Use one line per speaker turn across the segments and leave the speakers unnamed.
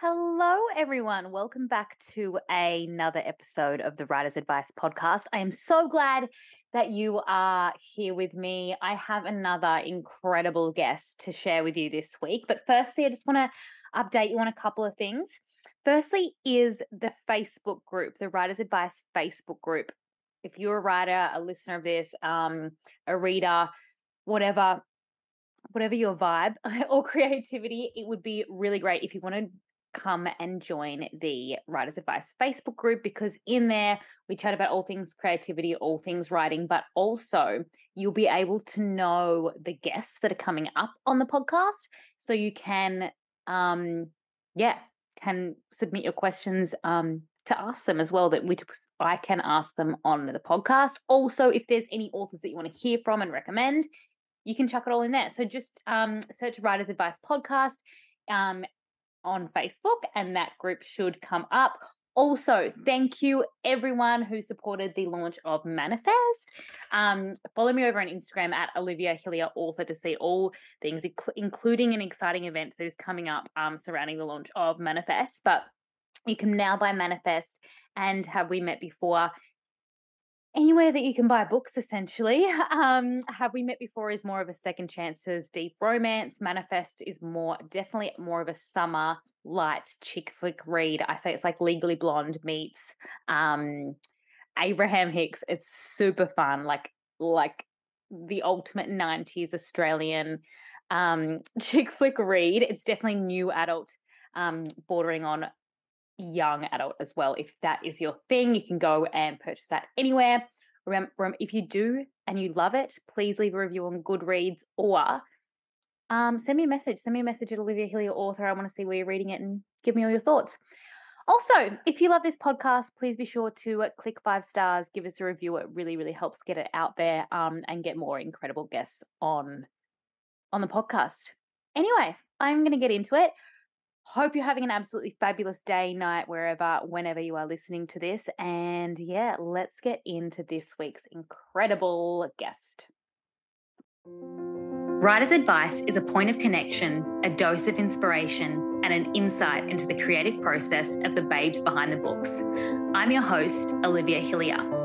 Hello, everyone. Welcome back to another episode of the Writer's Advice podcast. I am so glad that you are here with me. I have another incredible guest to share with you this week. But firstly, I just want to update you on a couple of things. Firstly, is the Facebook group, the Writer's Advice Facebook group. If you're a writer, a listener of this, um, a reader, whatever, whatever your vibe or creativity, it would be really great if you want to come and join the Writer's Advice Facebook group because in there we chat about all things creativity, all things writing, but also you'll be able to know the guests that are coming up on the podcast. So you can, um, yeah, can submit your questions um, to ask them as well that we I can ask them on the podcast. Also, if there's any authors that you want to hear from and recommend, you can chuck it all in there. So just um, search Writer's Advice Podcast um, on Facebook, and that group should come up. Also, thank you everyone who supported the launch of Manifest. Um, follow me over on Instagram at Olivia Hillier Author to see all things, including an exciting event that is coming up um, surrounding the launch of Manifest. But you can now buy Manifest and Have We Met Before anywhere that you can buy books essentially. Um have we met before is more of a second chances deep romance. Manifest is more definitely more of a summer light chick flick read. I say it's like legally blonde meets um abraham hicks. It's super fun like like the ultimate 90s australian um chick flick read. It's definitely new adult um bordering on young adult as well. If that is your thing, you can go and purchase that anywhere. Remember, if you do and you love it, please leave a review on Goodreads or um, send me a message. Send me a message at Olivia Hillier Author. I want to see where you're reading it and give me all your thoughts. Also, if you love this podcast, please be sure to uh, click five stars, give us a review. It really, really helps get it out there um, and get more incredible guests on on the podcast. Anyway, I'm going to get into it. Hope you're having an absolutely fabulous day, night, wherever, whenever you are listening to this. And yeah, let's get into this week's incredible guest. Writer's Advice is a point of connection, a dose of inspiration, and an insight into the creative process of the babes behind the books. I'm your host, Olivia Hillier.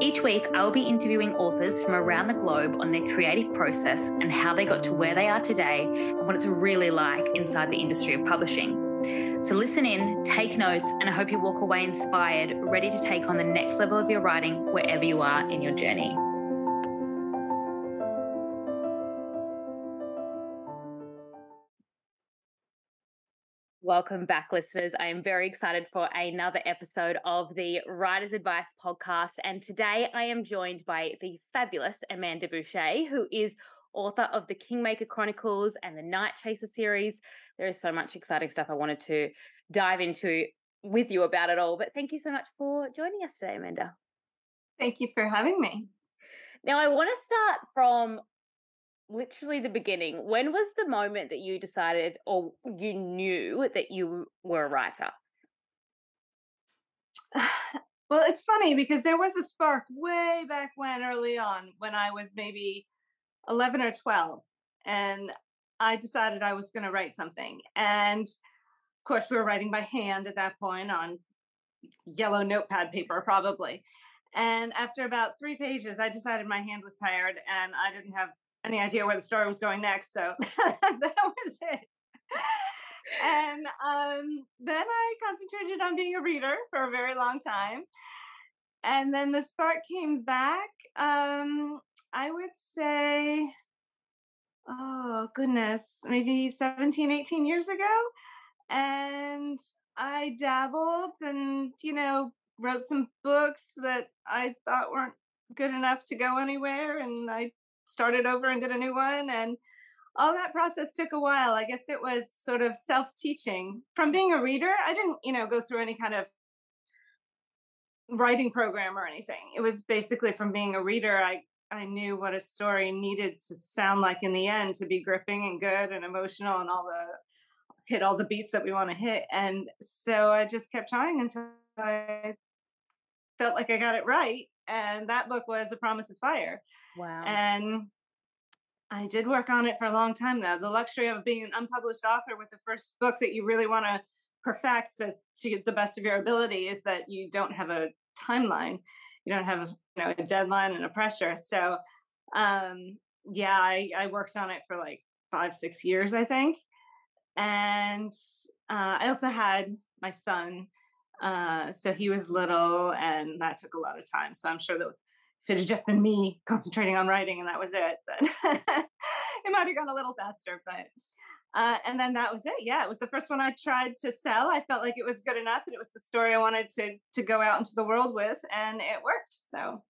Each week, I will be interviewing authors from around the globe on their creative process and how they got to where they are today and what it's really like inside the industry of publishing. So, listen in, take notes, and I hope you walk away inspired, ready to take on the next level of your writing wherever you are in your journey. Welcome back, listeners. I am very excited for another episode of the Writer's Advice podcast. And today I am joined by the fabulous Amanda Bouchet, who is author of the Kingmaker Chronicles and the Night Chaser series. There is so much exciting stuff I wanted to dive into with you about it all. But thank you so much for joining us today, Amanda.
Thank you for having me.
Now, I want to start from literally the beginning. When was the moment that you decided or you knew that you were a writer?
Well, it's funny because there was a spark way back when, early on, when I was maybe 11 or 12. And I decided I was going to write something. And of course, we were writing by hand at that point on yellow notepad paper, probably. And after about three pages, I decided my hand was tired and I didn't have any idea where the story was going next. So that was it. And um, then I concentrated on being a reader for a very long time. And then the spark came back. Um, I would say, oh goodness, maybe 17, 18 years ago. And I dabbled and, you know, wrote some books that I thought weren't good enough to go anywhere. And I started over and did a new one. And all that process took a while. I guess it was sort of self teaching. From being a reader, I didn't, you know, go through any kind of writing program or anything. It was basically from being a reader, I I knew what a story needed to sound like in the end to be gripping and good and emotional and all the hit all the beats that we want to hit. And so I just kept trying until I felt like I got it right. And that book was The Promise of Fire.
Wow.
And I did work on it for a long time though. The luxury of being an unpublished author with the first book that you really want to perfect as to the best of your ability is that you don't have a timeline. You don't have you know a deadline and a pressure. So um yeah, I, I worked on it for like five, six years, I think. And uh, I also had my son. Uh, so he was little and that took a lot of time. So I'm sure that if it had just been me concentrating on writing and that was it, then it might have gone a little faster. But uh, and then that was it. Yeah, it was the first one I tried to sell. I felt like it was good enough, and it was the story I wanted to to go out into the world with, and it worked. So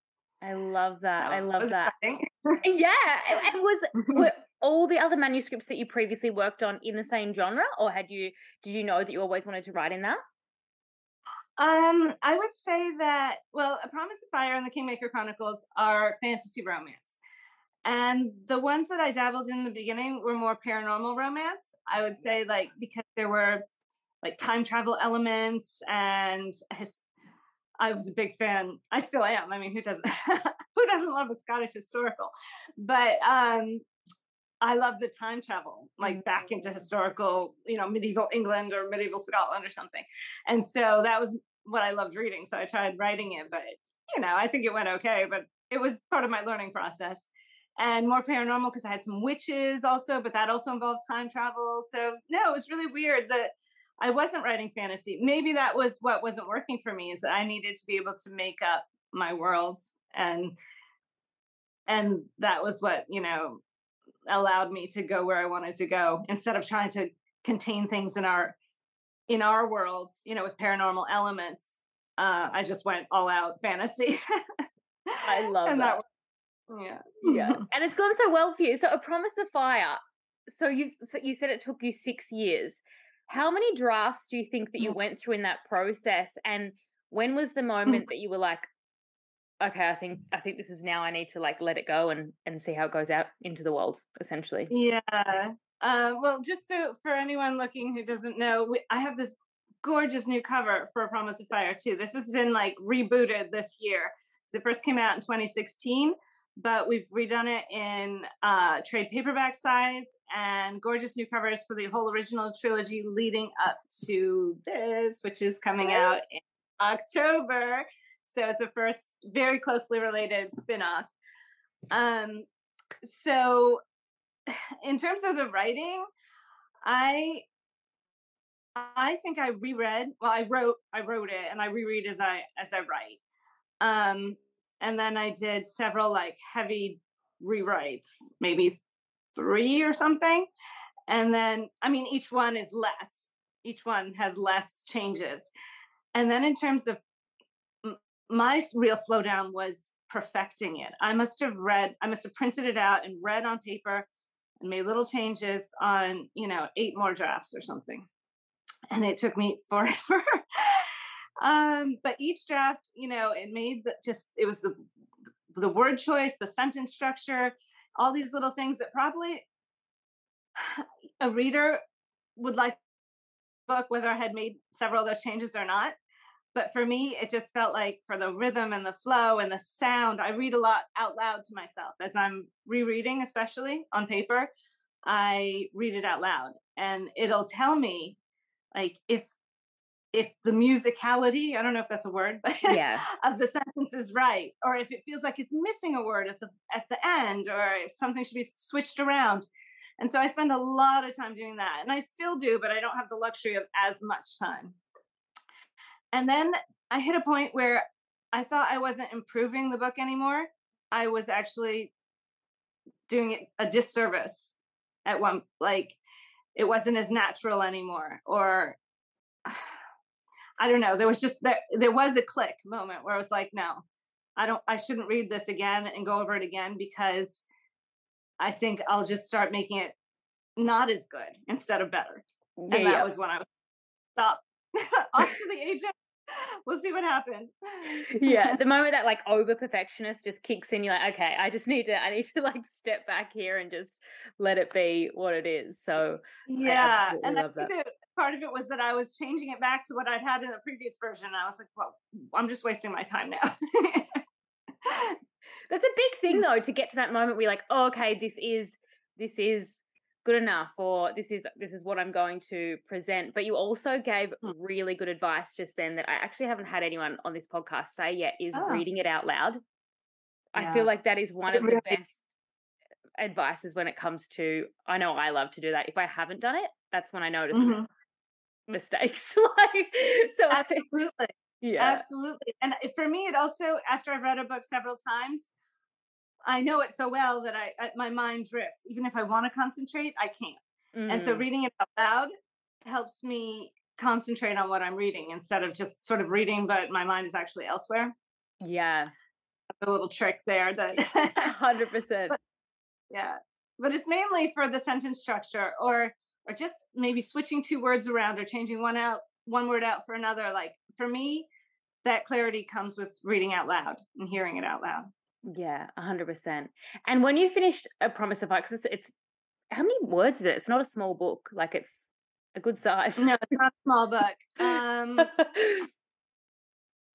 I love that. that I love that. yeah, it was were all the other manuscripts that you previously worked on in the same genre, or had you did you know that you always wanted to write in that?
Um, I would say that well, A Promise of Fire and the Kingmaker Chronicles are fantasy romance. And the ones that I dabbled in the beginning were more paranormal romance. I would say, like, because there were like time travel elements and his, I was a big fan. I still am. I mean, who doesn't who doesn't love a Scottish historical? But um I love the time travel, like back into mm. historical, you know, medieval England or medieval Scotland or something. And so that was what I loved reading. So I tried writing it, but you know, I think it went okay, but it was part of my learning process and more paranormal because I had some witches also, but that also involved time travel. So no, it was really weird that I wasn't writing fantasy. Maybe that was what wasn't working for me is that I needed to be able to make up my worlds and and that was what, you know, allowed me to go where I wanted to go instead of trying to contain things in our in our worlds, you know, with paranormal elements. Uh, I just went all out fantasy.
I love and that. that
yeah.
Yeah. and it's gone so well for you. So a promise of fire. So you so you said it took you 6 years. How many drafts do you think that you mm. went through in that process and when was the mm. moment that you were like okay, I think I think this is now I need to like let it go and and see how it goes out into the world essentially.
Yeah. Uh, well, just so for anyone looking who doesn't know, we, I have this gorgeous new cover for A Promise of Fire too. This has been like rebooted this year. So it first came out in 2016 but we've redone it in uh, trade paperback size and gorgeous new covers for the whole original trilogy leading up to this, which is coming out in October. So it's a first very closely related spin-off. Um, so in terms of the writing, I I think I reread, well, I wrote, I wrote it and I reread as I as I write. Um, and then I did several like heavy rewrites, maybe three or something. And then, I mean, each one is less, each one has less changes. And then, in terms of my real slowdown, was perfecting it. I must have read, I must have printed it out and read on paper and made little changes on, you know, eight more drafts or something. And it took me forever um, but each draft, you know, it made the, just it was the the word choice, the sentence structure, all these little things that probably a reader would like book whether I had made several of those changes or not. But for me, it just felt like for the rhythm and the flow and the sound, I read a lot out loud to myself as I'm rereading, especially on paper. I read it out loud and it'll tell me like if if the musicality, I don't know if that's a word, but
yeah.
of the sentence is right, or if it feels like it's missing a word at the at the end, or if something should be switched around. And so I spend a lot of time doing that. And I still do, but I don't have the luxury of as much time. And then I hit a point where I thought I wasn't improving the book anymore. I was actually doing it a disservice at one like it wasn't as natural anymore or I don't know. There was just there there was a click moment where I was like, no, I don't I shouldn't read this again and go over it again because I think I'll just start making it not as good instead of better. Yeah, and that yeah. was when I was stop off to the agent. We'll see what happens.
yeah, the moment that like over perfectionist just kicks in, you're like, okay, I just need to, I need to like step back here and just let it be what it is. So
yeah, I and I think that. part of it was that I was changing it back to what I'd had in the previous version. I was like, well, I'm just wasting my time now.
That's a big thing though, to get to that moment where you're like, oh, okay, this is this is good enough or this is this is what I'm going to present. But you also gave
Hmm.
really good advice just then that I actually haven't had anyone on this podcast say yet is
Oh.
reading it out loud. I feel like that is one of the best advices when it comes to I know I love to do that. If I haven't done it, that's when I notice
Mhm.
mistakes. like so I,
Absolutely.
yeah.
Absolutely. And for me, it also, after I've read a book several times, I know it so well that I, I my mind drifts. Even if I want to concentrate, I can't. And so
Mm,
reading it out loud helps me concentrate on what I'm reading instead of just sort of reading, but my mind is actually elsewhere.
yeah.
A little trick there that,
hundred percent.
yeah. But it's mainly for the sentence structure or or just maybe switching two words around or changing one out one word out for another. Like for me, that clarity comes with reading out loud and hearing it out loud.
Yeah, a hundred percent. And when you finished A Promise of Fire, 'cause it's, it's how many words is it? It's not a small book. Like it's a good size.
No, it's not a small book. Um,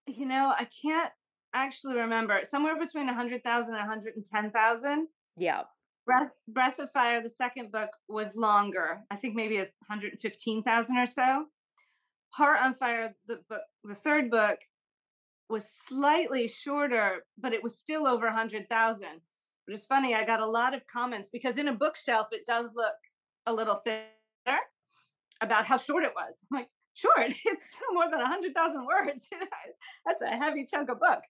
you know, I can't actually remember. Somewhere between 100,000 and 110,000.
yeah.
Breath, Breath of Fire, the second book, was longer. I think maybe 115,000 or so. Heart on Fire, the book, the third book, was slightly shorter, but it was still over 100,000. But it's funny, I got a lot of comments because in a bookshelf it does look a little thinner about how short it was. I'm like, short? It's still more than 100,000 words. That's a heavy chunk of book.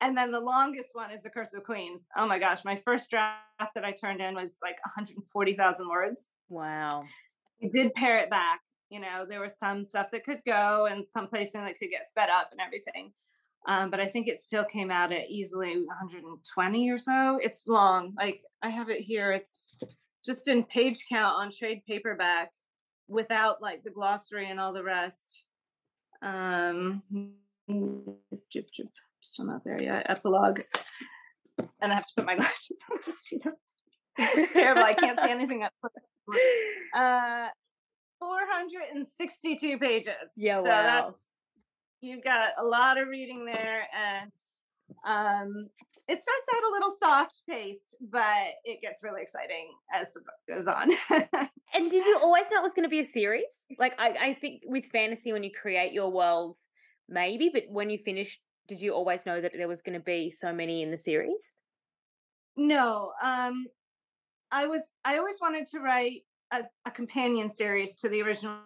And then the longest one is The Curse of Queens. Oh my gosh, my first draft that I turned in was like 140,000 words.
Wow.
We did pare it back. You know, there was some stuff that could go and some placing that could get sped up and everything. Um, but I think it still came out at easily 120 or so. It's long. Like I have it here. It's just in page count on trade paperback without like the glossary and all the rest. Um, jip, jip, still not there yet. Epilogue. And I have to put my glasses on to see them. It's terrible. I can't see anything up. Uh, 462 pages.
Yeah,
so
wow.
You've got a lot of reading there, and um, it starts out a little soft paced, but it gets really exciting as the book goes on.
And did you always know it was going to be a series? Like I, I think with fantasy, when you create your world, maybe, but when you finished, did you always know that there was going to be so many in the series?
no, um, I was I always wanted to write a, a companion series to the original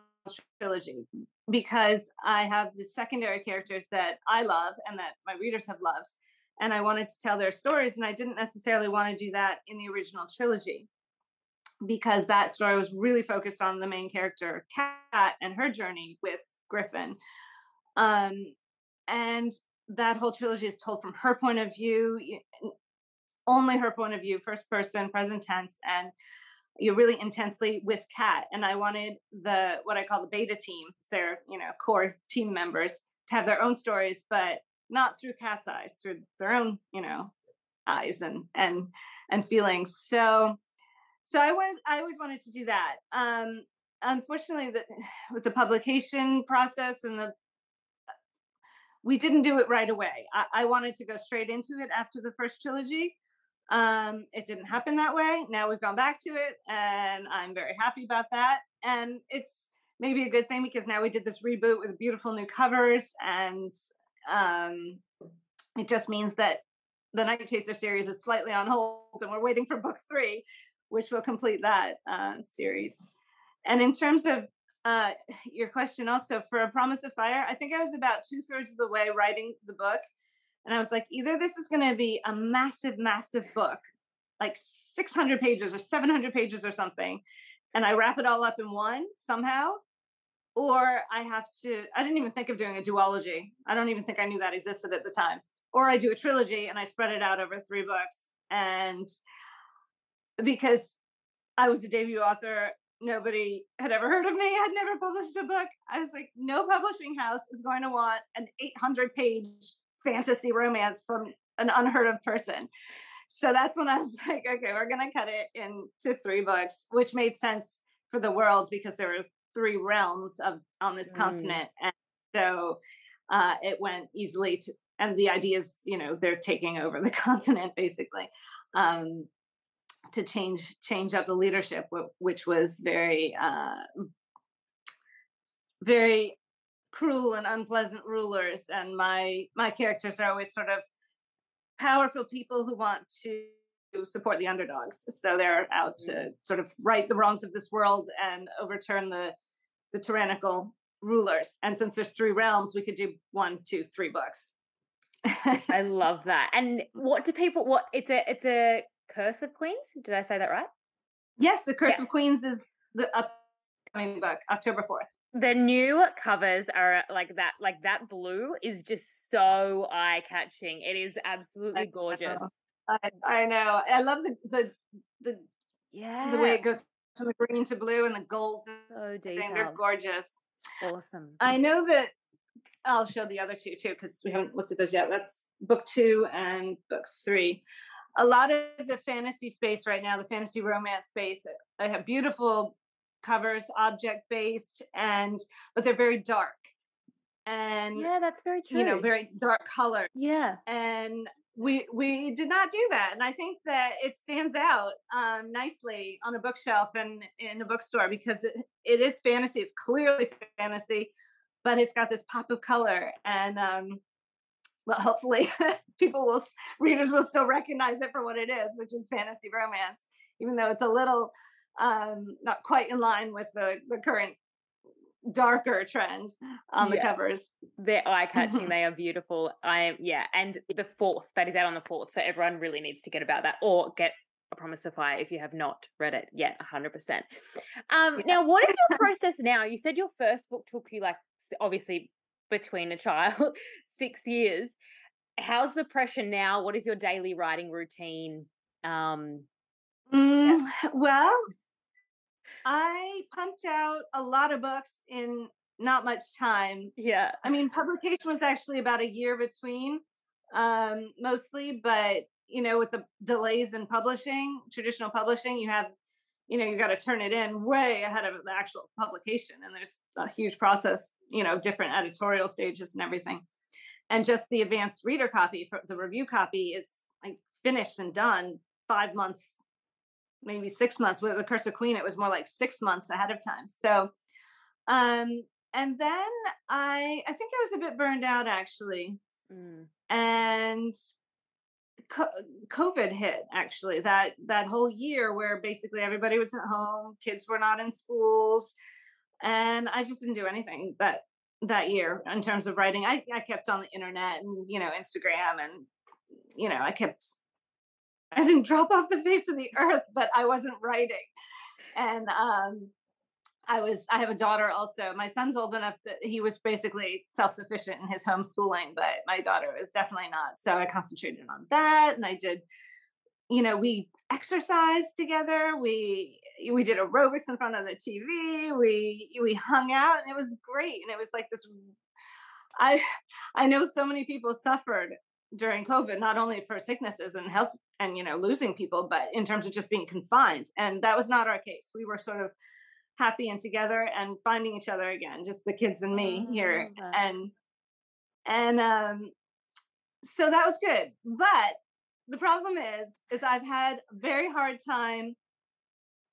trilogy because I have the secondary characters that I love and that my readers have loved, and I wanted to tell their stories, and I didn't necessarily want to do that in the original trilogy because that story was really focused on the main character Kat and her journey with Griffin, um, and that whole trilogy is told from her point of view, only her point of view, first person, present tense, and you're really intensely with Kat. And I wanted the what I call the beta team, their you know core team members, to have their own stories, but not through Kat's eyes, through their own you know eyes and and and feelings. So so I was I always wanted to do that. Um, unfortunately, the, with the publication process and the we didn't do it right away. I, I wanted to go straight into it after the first trilogy. Um, it didn't happen that way. Now we've gone back to it, and I'm very happy about that. And it's maybe a good thing because now we did this reboot with beautiful new covers, and um, it just means that the Night Chaser series is slightly on hold, and we're waiting for book three, which will complete that uh, series. And in terms of uh, your question, also for A Promise of Fire, I think I was about two thirds of the way writing the book. And I was like, either this is going to be a massive, massive book, like 600 pages or 700 pages or something, and I wrap it all up in one somehow, or I have to, I didn't even think of doing a duology. I don't even think I knew that existed at the time. Or I do a trilogy and I spread it out over three books. And because I was a debut author, nobody had ever heard of me. I'd never published a book. I was like, no publishing house is going to want an 800 page fantasy romance from an unheard of person. So that's when I was like, okay, we're going to cut it into three books, which made sense for the world because there were three realms of on this
Mm.
continent. And so uh, it went easily to, and the idea is, you know, they're taking over the continent basically. Um, to change change up the leadership, which was very uh, very cruel and unpleasant rulers. And my my characters are always sort of powerful people who want to support the underdogs. So they're out to mm. sort of right the wrongs of this world and overturn the the tyrannical rulers. And since there's three realms, we could do one, two, three books.
I love that. And what do people what it's a it's a Curse of Queens? Did I say that right?
Yes, the Curse yeah. of Queens is the upcoming book, October 4th.
The new covers are like that like that blue is just so eye-catching. It is absolutely gorgeous.
I, I know. I love the the the
yeah
the way it goes from the green to blue and the gold.
So detailed.
They're gorgeous.
Awesome.
I know that I'll show the other two too because we haven't looked at those yet. That's book two and book three. A lot of the fantasy space right now, the fantasy romance space, I have beautiful covers, object based, and but they're very dark. And
yeah, that's very true.
You know, very dark color.
Yeah.
And we we did not do that and i think that it stands out um, nicely on a bookshelf and in a bookstore because it, it is fantasy it's clearly fantasy but it's got this pop of color and um, well hopefully people will readers will still recognize it for what it is which is fantasy romance even though it's a little um, not quite in line with the the current darker trend on the yeah. covers.
They're eye catching. they are beautiful. I am yeah, and the fourth that is out on the fourth, so everyone really needs to get about that or get a promise of fire if you have not read it yet. hundred percent. Um, yeah. now, what is your process now? You said your first book took you like obviously between a child six years. How's the pressure now? What is your daily writing routine? Um,
mm. Well, I pumped out a lot of books in not much time.
Yeah.
I mean, publication was actually about a year between, um, mostly, but you know, with the delays in publishing, traditional publishing, you have, you know, you got to turn it in way ahead of the actual publication. And there's a huge process, you know, different editorial stages and everything. And just the advanced reader copy the review copy is like finished and done five months maybe six months with the curse of queen it was more like six months ahead of time. So um and then i i think i was a bit burned out actually. Mm. and covid hit actually that that whole year where basically everybody was at home kids were not in schools and i just didn't do anything that that year in terms of writing. I i kept on the internet and you know instagram and you know i kept I didn't drop off the face of the earth, but I wasn't writing. And um, I was, I have a daughter also. My son's old enough that he was basically self sufficient in his homeschooling, but my daughter was definitely not. So I concentrated on that and I did, you know, we exercised together. We, we did aerobics in front of the TV. We, we hung out and it was great. And it was like this I I know so many people suffered during COVID, not only for sicknesses and health and you know losing people, but in terms of just being confined. And that was not our case. We were sort of happy and together and finding each other again, just the kids and me oh, here. And and um so that was good. But the problem is is I've had a very hard time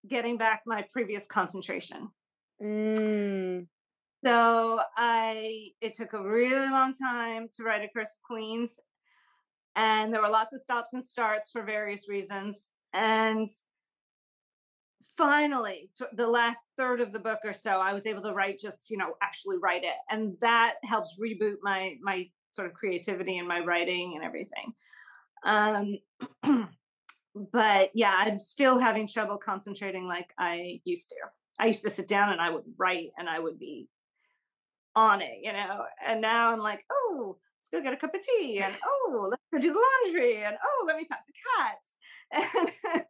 getting back my previous concentration.
Mm.
So I it took a really long time to write a Curse of Queens and there were lots of stops and starts for various reasons. And finally the last third of the book or so i was able to write just you know actually write it. And that helps reboot my my sort of creativity in my writing and everything. Um but yeah i'm still having trouble concentrating like i used to. I used to sit down and i would write and i would be on it you know? And now i'm like oh let's go get a cup of tea and oh let's go do the laundry and oh let me pet the cats. And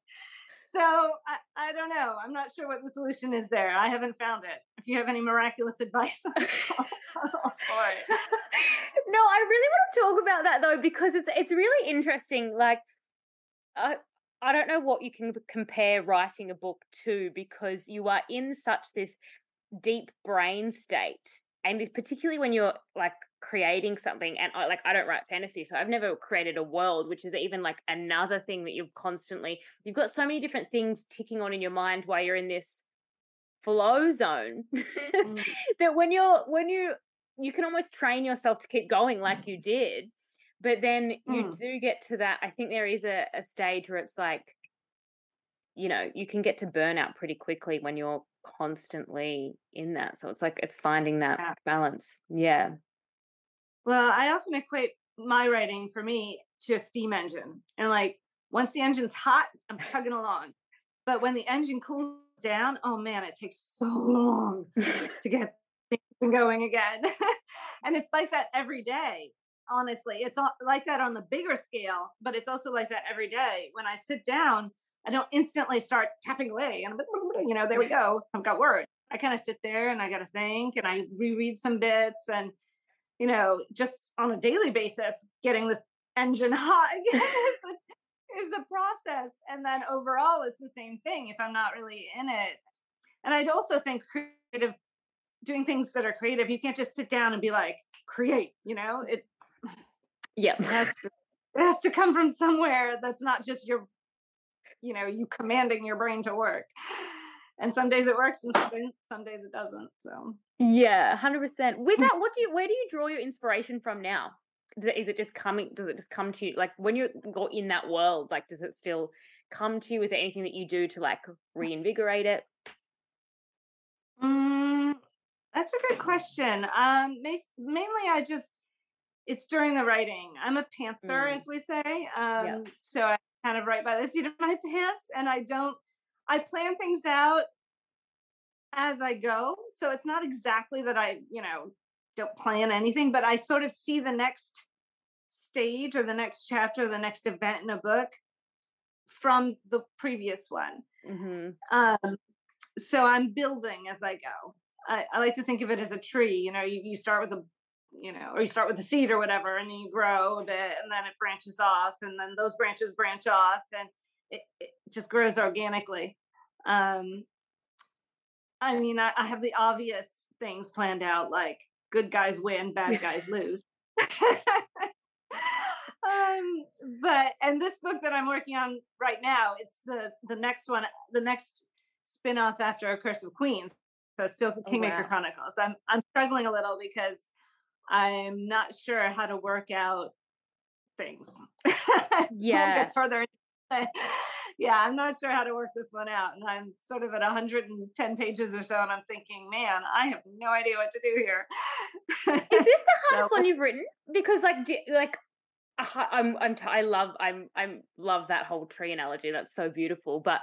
so I, I don't know i'm not sure what the solution is there i haven't found it if you have any miraculous advice for it oh,
no i really want to talk about that though because it's it's really interesting like I, I don't know what you can compare writing a book to because you are in such this deep brain state and particularly when you're like creating something and I, like I don't write fantasy so I've never created a world which is even like another thing that you've constantly you've got so many different things ticking on in your mind while you're in this flow zone mm. that when you're when you you can almost train yourself to keep going like you did but then you mm. do get to that i think there is a, a stage where it's like you know you can get to burnout pretty quickly when you're constantly in that so it's like it's finding that yeah. balance yeah
well i often equate my writing for me to a steam engine and like once the engine's hot i'm chugging along but when the engine cools down oh man it takes so long to get things going again and it's like that every day honestly. It's like that on the bigger scale, but it's also like that every day. When I sit down, I don't instantly start tapping away and I'm like, you know, there we go. I've got words. I kind of sit there and I got to think and I reread some bits and, you know, just on a daily basis, getting this engine hot again is, is a process. And then overall, it's the same thing if I'm not really in it. And I'd also think creative, doing things that are creative, you can't just sit down and be like, create, you know, it
yeah.
It has, to, it has to come from somewhere that's not just your, you know, you commanding your brain to work. And some days it works and some days, some days it doesn't. So
yeah, hundred percent. With that, what do you? Where do you draw your inspiration from now? Does it, is it just coming? Does it just come to you? Like when you go in that world, like does it still come to you? Is there anything that you do to like reinvigorate it?
Mm, that's a good question. Um, mainly I just it's during the writing. I'm a pantser, mm. as we say. Um, yep. So I kind of write by the seat of my pants, and I don't. I plan things out as I go, so it's not exactly that I, you know, don't plan anything, but I sort of see the next stage or the next chapter, the next event in a book from the previous one. Mm-hmm. Um, so I'm building as I go. I, I, like to think of it as a tree. You know, you, you start with a you know, or you start with the seed or whatever, and then you grow a bit, and then it branches off, and then those branches branch off, and it, it just grows organically. Um, I mean, I, I have the obvious things planned out, like good guys win, bad guys lose. um, but and this book that I'm working on right now, it's the the next one, the next spin-off after A Curse of Queens. So it's still oh, Kingmaker oh, wow. Chronicles. I'm I'm struggling a little because I'm not sure how to work out things.
yeah.
further yeah, I'm not sure how to work this one out. And I'm sort of at 110 pages or so, and I'm thinking, man, I have no idea what to do here.
Is this the hardest so, one you've written? Because like, do, like, I'm, I'm, t- I love, I'm, I'm love that whole tree analogy. That's so beautiful. But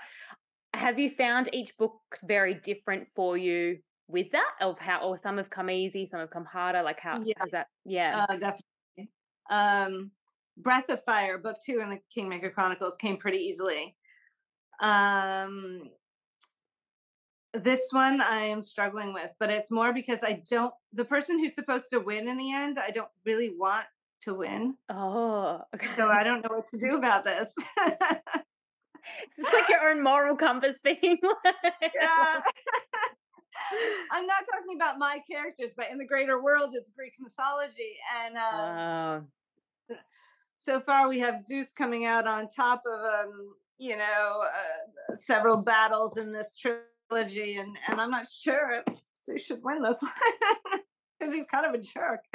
have you found each book very different for you with that of how or some have come easy some have come harder like how yeah. is that yeah
uh, definitely um breath of fire book two in the kingmaker chronicles came pretty easily um this one i am struggling with but it's more because i don't the person who's supposed to win in the end i don't really want to win
oh
okay. so i don't know what to do about this
it's like your own moral compass being like
yeah I'm not talking about my characters, but in the greater world, it's Greek mythology. And um, uh. So far, we have Zeus coming out on top of, um, you know, uh, several battles in this trilogy. And, and I'm not sure if Zeus should win this one because he's kind of a jerk.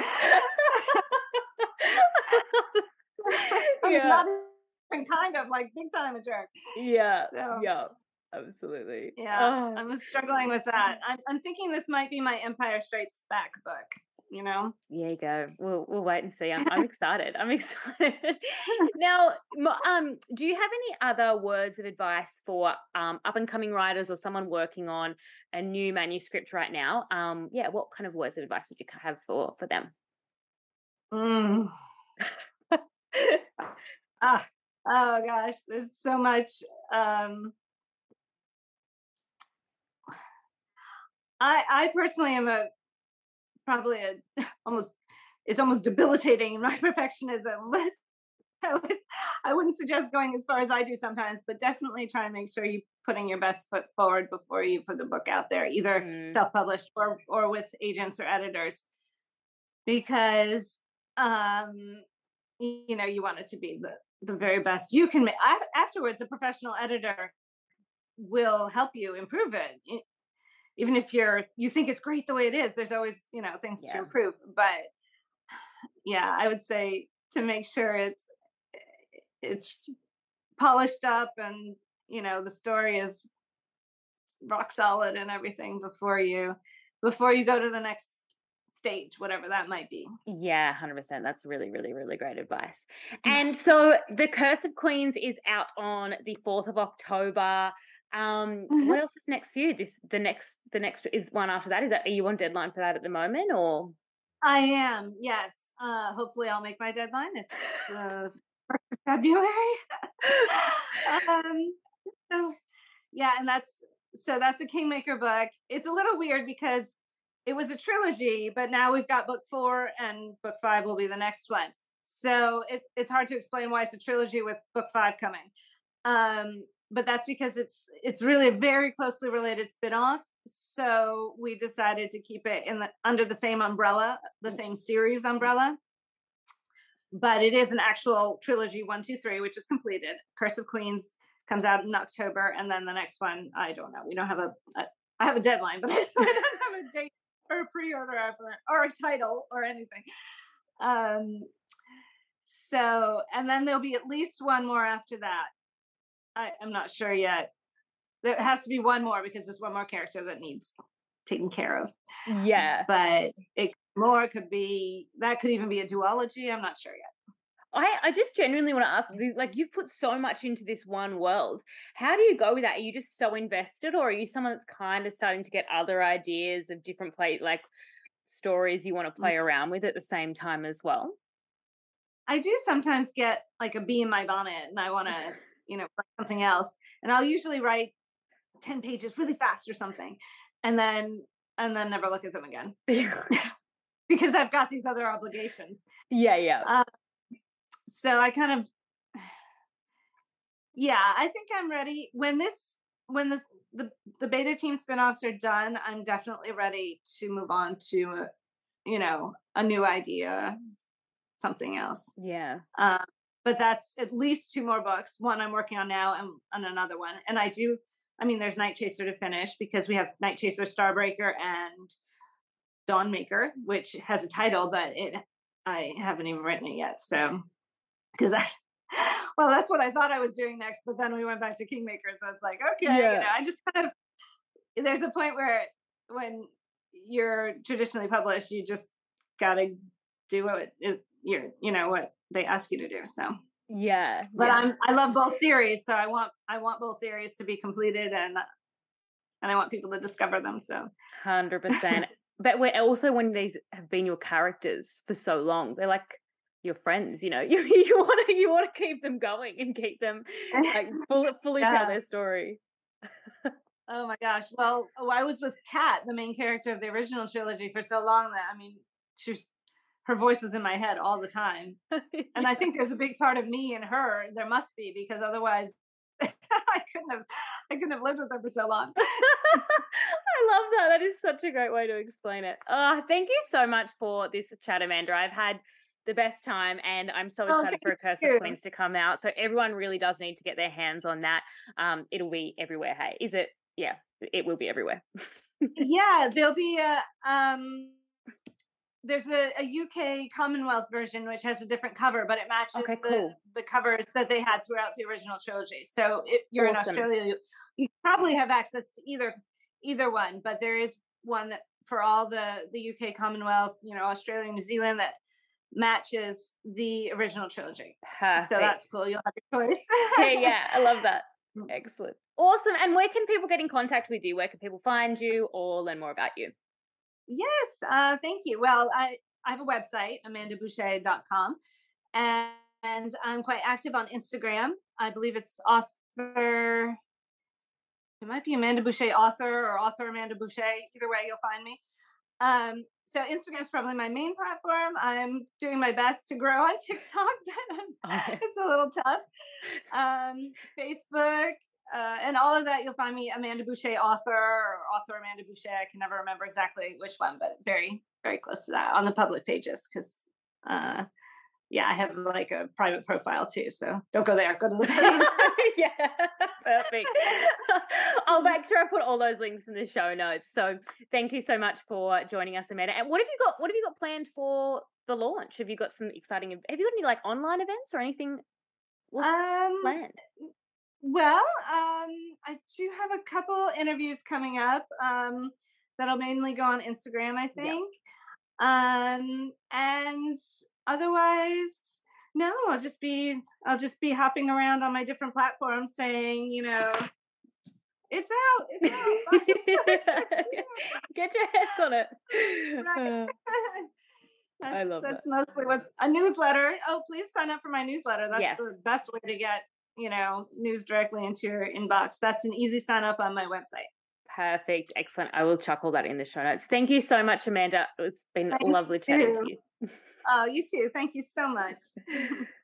yeah. not even kind of like big time a jerk.
Yeah. So. Yeah. Absolutely.
Yeah, oh. I'm struggling with that. I'm, I'm thinking this might be my Empire Strikes Back book. You know.
There you go. We'll we'll wait and see. I'm I'm excited. I'm excited. now, um, do you have any other words of advice for um up and coming writers or someone working on a new manuscript right now? Um, yeah, what kind of words of advice would you have for for them?
Mm. ah, oh gosh, there's so much. Um, I I personally am a probably a almost it's almost debilitating in my perfectionism. But I, would, I wouldn't suggest going as far as I do sometimes, but definitely try and make sure you're putting your best foot forward before you put the book out there, either mm. self-published or or with agents or editors. because um you know you want it to be the the very best you can make afterwards a professional editor will help you improve it even if you're you think it's great the way it is there's always you know things yeah. to improve but yeah i would say to make sure it's it's polished up and you know the story is rock solid and everything before you before you go to the next stage whatever that might be.
Yeah 100% that's really really really great advice. Mm. And so the curse of queens is out on the 4th of october um mm-hmm. what else is next for you? This the next the next is one after that. Is that are you on deadline for that at the moment or?
I am yes. Uh hopefully i'll make my deadline. It's uh february. Um so yeah and that's so that's a kingmaker book. It's a little weird because it was a trilogy, but now we've got book four and book five will be the next one. So it, it's hard to explain why it's a trilogy with book five coming. Um, but that's because it's it's really a very closely related spin-off. So we decided to keep it in the under the same umbrella, the mm. same series umbrella. But it is an actual trilogy, one, two, three, which is completed. Curse of Queens comes out in October, and then the next one, I don't know. We don't have a, a I have a deadline, but I don't have a date or a pre-order or a title or anything. Um, so, and then there'll be at least one more after that. I, I'm not sure yet. There has to be one more because there's one more character that needs taken care of.
Yeah.
But it more could be that could even be a duology. I'm not sure yet.
I, I just genuinely want to ask, like, you've put so much into this one world. How do you go with that? Are you just so invested, or are you someone that's kind of starting to get other ideas of different play, like stories you want to mm. play around with at the same time as well?
I do sometimes get like a bee in my bonnet, and I want to, you know, something else, and I'll usually write ten pages really fast or something, and then and then never look at them again because I've got these other obligations.
Yeah, yeah. Um,
so I kind of, yeah, I think I'm ready. When this, when the the, the beta team spinoffs are done, I'm definitely ready to move on to, you know, a new idea, something else.
Yeah.
Um, but that's at least two more books. One I'm working on now, and, and another one. And I do. I mean, there's Night Chaser to finish because we have Night Chaser, Starbreaker, and Dawnmaker, which has a title, but it I haven't even written it yet. So because I, well, that's what I thought I was doing next. But then we went back to Kingmaker, so it's like, okay, yeah. you know, I just kind of there's a point where when you're traditionally published, you just gotta do what is you're you know what they ask you to do. So
yeah,
but
yeah.
I'm I love both series, so I want I want both series to be completed and and I want people to discover them. So
hundred percent. But we're also when these have been your characters for so long, they're like your friends you know you you want to you want to keep them going and keep them like full, fully yeah. tell their story
oh my gosh well oh, i was with kat the main character of the original trilogy for so long that i mean she's her voice was in my head all the time and i think there's a big part of me and her there must be because otherwise I couldn't have I couldn't have lived with her for so long.
I love that. That is such a great way to explain it. Oh, thank you so much for this chat, Amanda. I've had the best time and i'm so oh, excited oh, for a curse you. of queens to come out so everyone really does need to get their hands on that um it'll be everywhere hey is it yeah it will be everywhere
yeah there'll be a um there's a, a UK Commonwealth version which has a different cover, but it matches okay, cool. the, the covers that they had throughout the original trilogy. So if you're awesome. in Australia, you, you probably have access to either either one, but there is one that for all the the UK Commonwealth, you know, Australia, New Zealand that matches the original trilogy. Perfect. So that's cool. You'll have your choice.
okay, yeah, I love that. Excellent. Awesome. And where can people get in contact with you? Where can people find you or learn more about you?
Yes, uh, thank you. Well, I, I have a website, amandabouchet.com, and, and I'm quite active on Instagram. I believe it's author, it might be Amanda Bouchet author or author Amanda Bouchet. Either way, you'll find me. Um, so Instagram is probably my main platform. I'm doing my best to grow on TikTok, but it's a little tough. Um, Facebook, uh, and all of that, you'll find me Amanda Bouchet author or author Amanda Bouchet. I can never remember exactly which one, but very, very close to that on the public pages because, uh, yeah, I have like a private profile too. So don't go there. Go to the page.
yeah, perfect. I'll make sure I put all those links in the show notes. So thank you so much for joining us, Amanda. And what have you got? What have you got planned for the launch? Have you got some exciting? Have you got any like online events or anything?
Um,
planned?
Well, um, I do have a couple interviews coming up um, that'll mainly go on Instagram, I think. Yep. Um, and otherwise, no, I'll just be I'll just be hopping around on my different platforms saying, you know, it's out, it's out.
Get your heads on it.
Right.
That's, I love
that's
that.
mostly what's a newsletter. Oh, please sign up for my newsletter. That's
yes.
the best way to get you know, news directly into your inbox. That's an easy sign up on my website.
Perfect. Excellent. I will chuck all that in the show notes. Thank you so much, Amanda. It's been
Thank
lovely chatting
you.
to you.
Oh, you too. Thank you so much.